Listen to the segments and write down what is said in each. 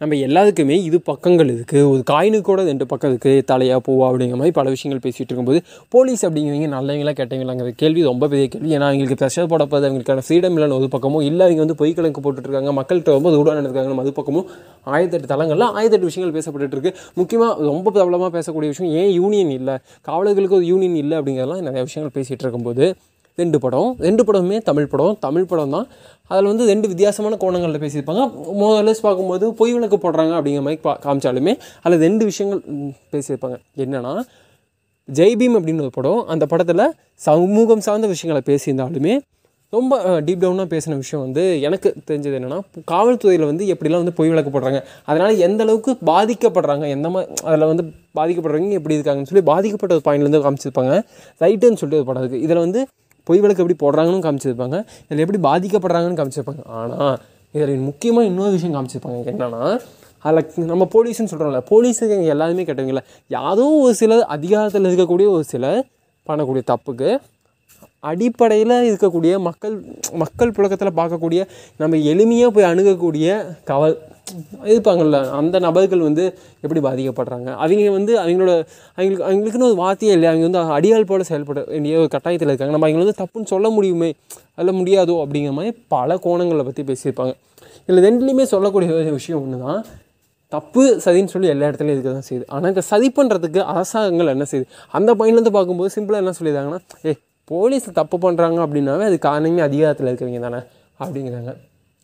நம்ம எல்லாத்துக்குமே இது பக்கங்கள் இருக்குது ஒரு காயினுக்கு கூட ரெண்டு பக்கம் இருக்குது தலையா பூவா அப்படிங்கிற மாதிரி பல விஷயங்கள் பேசிகிட்டு இருக்கும்போது போலீஸ் அப்படிங்கிறவங்க நல்லவங்களா கெட்டவங்களாங்கிற கேள்வி ரொம்ப பெரிய கேள்வி. ஏன்னா அவங்களுக்கு ப்ரெஷர் போடப்போது அவங்களுக்கான ஃப்ரீடம் இல்லைன்னு ஒரு பக்கமும் இல்லை அவங்க வந்து பொய் கணக்கு போட்டுட்ருக்காங்க மக்கள்கிட்ட ரொம்ப தூரம் நடந்திருக்காங்க அது பக்கமும் ஆயிரத்தெட்டு தளங்களில் ஆயிரத்தெட்டு விஷயங்கள் பேசப்பட்டு இருக்கு. முக்கியமாக ரொம்ப பிரபலமாக பேசக்கூடிய விஷயம் ஏன் யூனியன் இல்லை? காவலர்களுக்கு ஒரு யூனியன் இல்லை அப்படிங்கிறதெல்லாம் நிறைய விஷயங்கள் பேசிகிட்டு இருக்கும்போது ரெண்டு படம். ரெண்டு படமுமே தமிழ் படம். தமிழ் படம் தான். அதில் வந்து ரெண்டு வித்தியாசமான கோணங்களில் பேசியிருப்பாங்க. முதல்ல பார்க்கும்போது பொய் விளக்கு போடுறாங்க அப்படிங்கிற மாதிரி பா காமிச்சாலுமே அதில் ரெண்டு விஷயங்கள் பேசியிருப்பாங்க. என்னென்னா ஜெய்பீம் அப்படின்னு ஒரு படம். அந்த படத்தில் சமூகம் சார்ந்த விஷயங்களை பேசியிருந்தாலுமே ரொம்ப டீப் டவுனாக பேசின விஷயம் வந்து எனக்கு தெரிஞ்சது என்னென்னா காவல்துறையில் வந்து எப்படிலாம் வந்து பொய் விளக்கு போடுறாங்க. அதனால் எந்த அளவுக்கு பாதிக்கப்படுறாங்க எந்த மாதிரி அதில் வந்து பாதிக்கப்படுறவங்க எப்படி இருக்காங்கன்னு சொல்லி பாதிக்கப்பட்ட ஒரு பாயிண்ட்லேருந்து காமிச்சிருப்பாங்க. ரைட்டுன்னு சொல்லிட்டு ஒரு படம் இருக்குது இதில் வந்து பொய் விளக்கு எப்படி போடுறாங்கன்னு காமிச்சிருப்பாங்க இதில் எப்படி பாதிக்கப்படுறாங்கன்னு காமிச்சிருப்பாங்க. ஆனால் இதில் முக்கியமாக இன்னொரு விஷயம் காமிச்சிருப்பாங்க என்னென்னா அதில் நம்ம போலீஸ்னு சொல்கிறோம்ல போலீஸுக்கு இங்கே எல்லாருமே கேட்டவங்கள யாரோ ஒரு சில அதிகாரத்தில் இருக்கக்கூடிய ஒரு சில பண்ணக்கூடிய தப்புக்கு அடிப்படையில் இருக்கக்கூடிய மக்கள் மக்கள் புழக்கத்தில் பார்க்கக்கூடிய நம்ம எளிமையாக போய் அணுகக்கூடிய கவல். இருப்பாங்கள்ல அந்த நபர்கள் வந்து எப்படி பாதிக்கப்படுறாங்க? அவங்க வந்து அவங்களோட அவங்களுக்கு அவங்களுக்குன்னு ஒரு வார்த்தையே இல்லை அவங்க வந்து அடியாள் போல் செயல்பட வேண்டிய ஒரு கட்டாயத்தில் இருக்காங்க. நம்ம அவங்களை வந்து தப்புன்னு சொல்ல முடியுமே அதில் முடியாதோ அப்படிங்கிற மாதிரி பல கோணங்களை பற்றி பேசியிருப்பாங்க. இதில் ரெண்டுலேயுமே சொல்லக்கூடிய விஷயம் ஒன்று தான் தப்பு சதின்னு சொல்லி எல்லா இடத்துலையும் இருக்க தான் செய்யுது. ஆனால் இந்த சதி பண்ணுறதுக்கு அரசாங்கங்கள் என்ன செய்யுது? அந்த பாயிண்ட்லேருந்து பார்க்கும்போது சிம்பிளாக என்ன சொல்லியிருக்காங்கன்னா ஏ போலீஸ் தப்பு பண்ணுறாங்க அப்படின்னாவே அது காரணமே அதிகாரத்தில் இருக்கிறவங்க தானே? அப்படிங்கிறாங்க.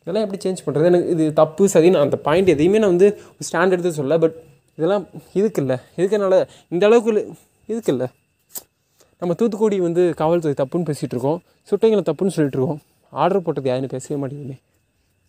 இதெல்லாம் எப்படி சேஞ்ச் பண்ணுறது எனக்கு இது தப்பு சதின்னு அந்த பாயிண்ட் எதையுமே நான் வந்து ஸ்டாண்ட் எடுத்து சொல்ல பட் இதெல்லாம் இதுக்கு இல்லை இதுக்குனால இந்த அளவுக்கு இதுக்கு இல்லை நம்ம தூத்துக்குடி வந்து காவல்துறை தப்புன்னு பேசிகிட்டு இருக்கோம் சுட்டைங்களை தப்புன்னு சொல்லிட்டு இருக்கோம். ஆர்டர் போட்டது யாருன்னு பேசவே மாட்டேங்குது